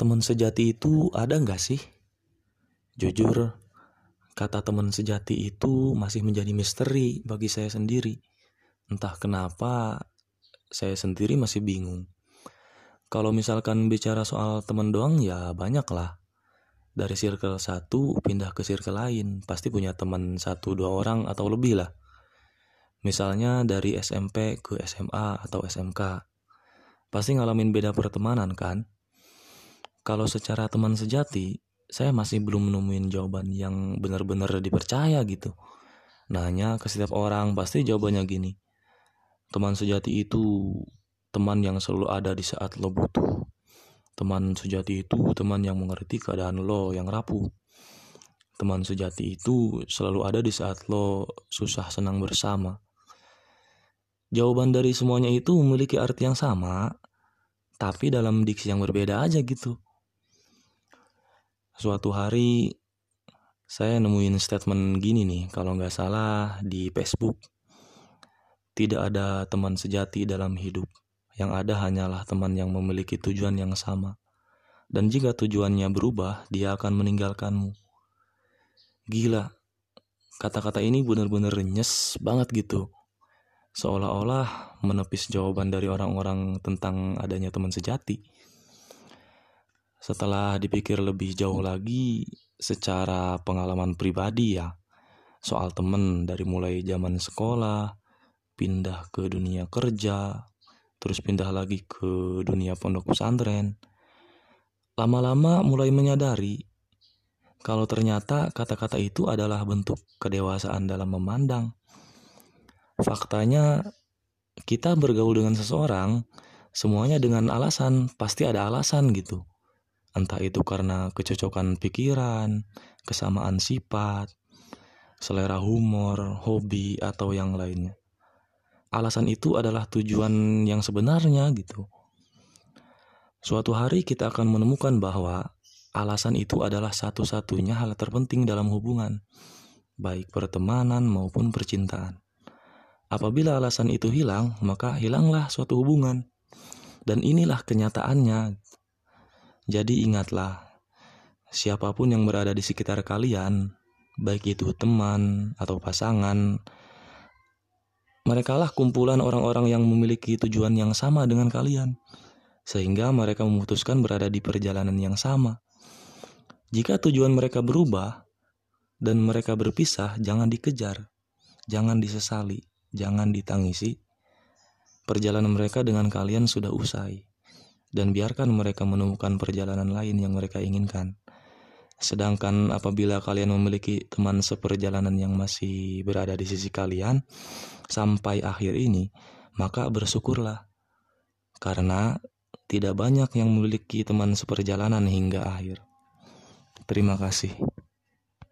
Teman sejati itu ada nggak sih? Jujur, kata teman sejati itu masih menjadi misteri bagi saya sendiri. Entah kenapa, saya sendiri masih bingung. Kalau misalkan bicara soal teman doang ya banyak lah. Dari circle satu pindah ke circle lain, pasti punya teman satu dua orang atau lebih lah. Misalnya dari SMP ke SMA atau SMK. Pasti ngalamin beda pertemanan kan? Kalau secara teman sejati, saya masih belum nemuin jawaban yang benar-benar dipercaya gitu. Nanya ke setiap orang, pasti jawabannya gini. Teman sejati itu teman yang selalu ada di saat lo butuh. Teman sejati itu teman yang mengerti keadaan lo yang rapuh. Teman sejati itu selalu ada di saat lo susah senang bersama. Jawaban dari semuanya itu memiliki arti yang sama, tapi dalam diksi yang berbeda aja gitu. Suatu hari saya nemuin statement gini nih, kalau nggak salah di Facebook. Tidak ada teman sejati dalam hidup. Yang ada hanyalah teman yang memiliki tujuan yang sama. Dan jika tujuannya berubah, dia akan meninggalkanmu. Gila, kata-kata ini benar-benar nyes banget gitu. Seolah-olah menepis jawaban dari orang-orang tentang adanya teman sejati. Setelah dipikir lebih jauh lagi, secara pengalaman pribadi ya, soal temen dari mulai zaman sekolah, pindah ke dunia kerja, terus pindah lagi ke dunia pondok pesantren. Lama-lama mulai menyadari kalau ternyata kata-kata itu adalah bentuk kedewasaan dalam memandang. Faktanya, kita bergaul dengan seseorang, semuanya dengan alasan, pasti ada alasan gitu. Entah itu karena kecocokan pikiran, kesamaan sifat, selera humor, hobi, atau yang lainnya. Alasan itu adalah tujuan yang sebenarnya gitu. Suatu hari kita akan menemukan bahwa alasan itu adalah satu-satunya hal terpenting dalam hubungan, baik pertemanan maupun percintaan. Apabila alasan itu hilang, maka hilanglah suatu hubungan. Dan inilah kenyataannya. Jadi ingatlah, siapa pun yang berada di sekitar kalian, baik itu teman atau pasangan, mereka lah kumpulan orang-orang yang memiliki tujuan yang sama dengan kalian, sehingga mereka memutuskan berada di perjalanan yang sama. Jika tujuan mereka berubah dan mereka berpisah, jangan dikejar, jangan disesali, jangan ditangisi. Perjalanan mereka dengan kalian sudah usai dan biarkan mereka menemukan perjalanan lain yang mereka inginkan. Sedangkan apabila kalian memiliki teman seperjalanan yang masih berada di sisi kalian sampai akhir ini, maka bersyukurlah. Karena tidak banyak yang memiliki teman seperjalanan hingga akhir. Terima kasih.